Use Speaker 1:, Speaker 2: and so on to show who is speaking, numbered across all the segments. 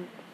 Speaker 1: Mm-hmm.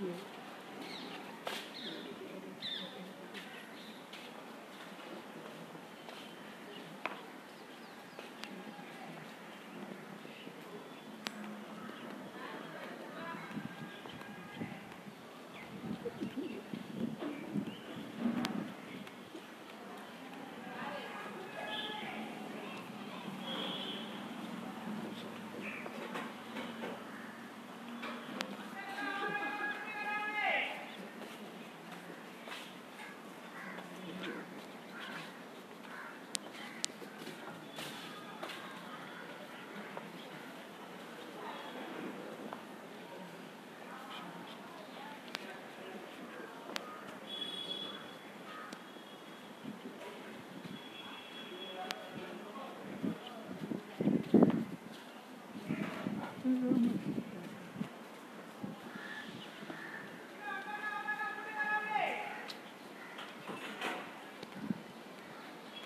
Speaker 1: Yeah.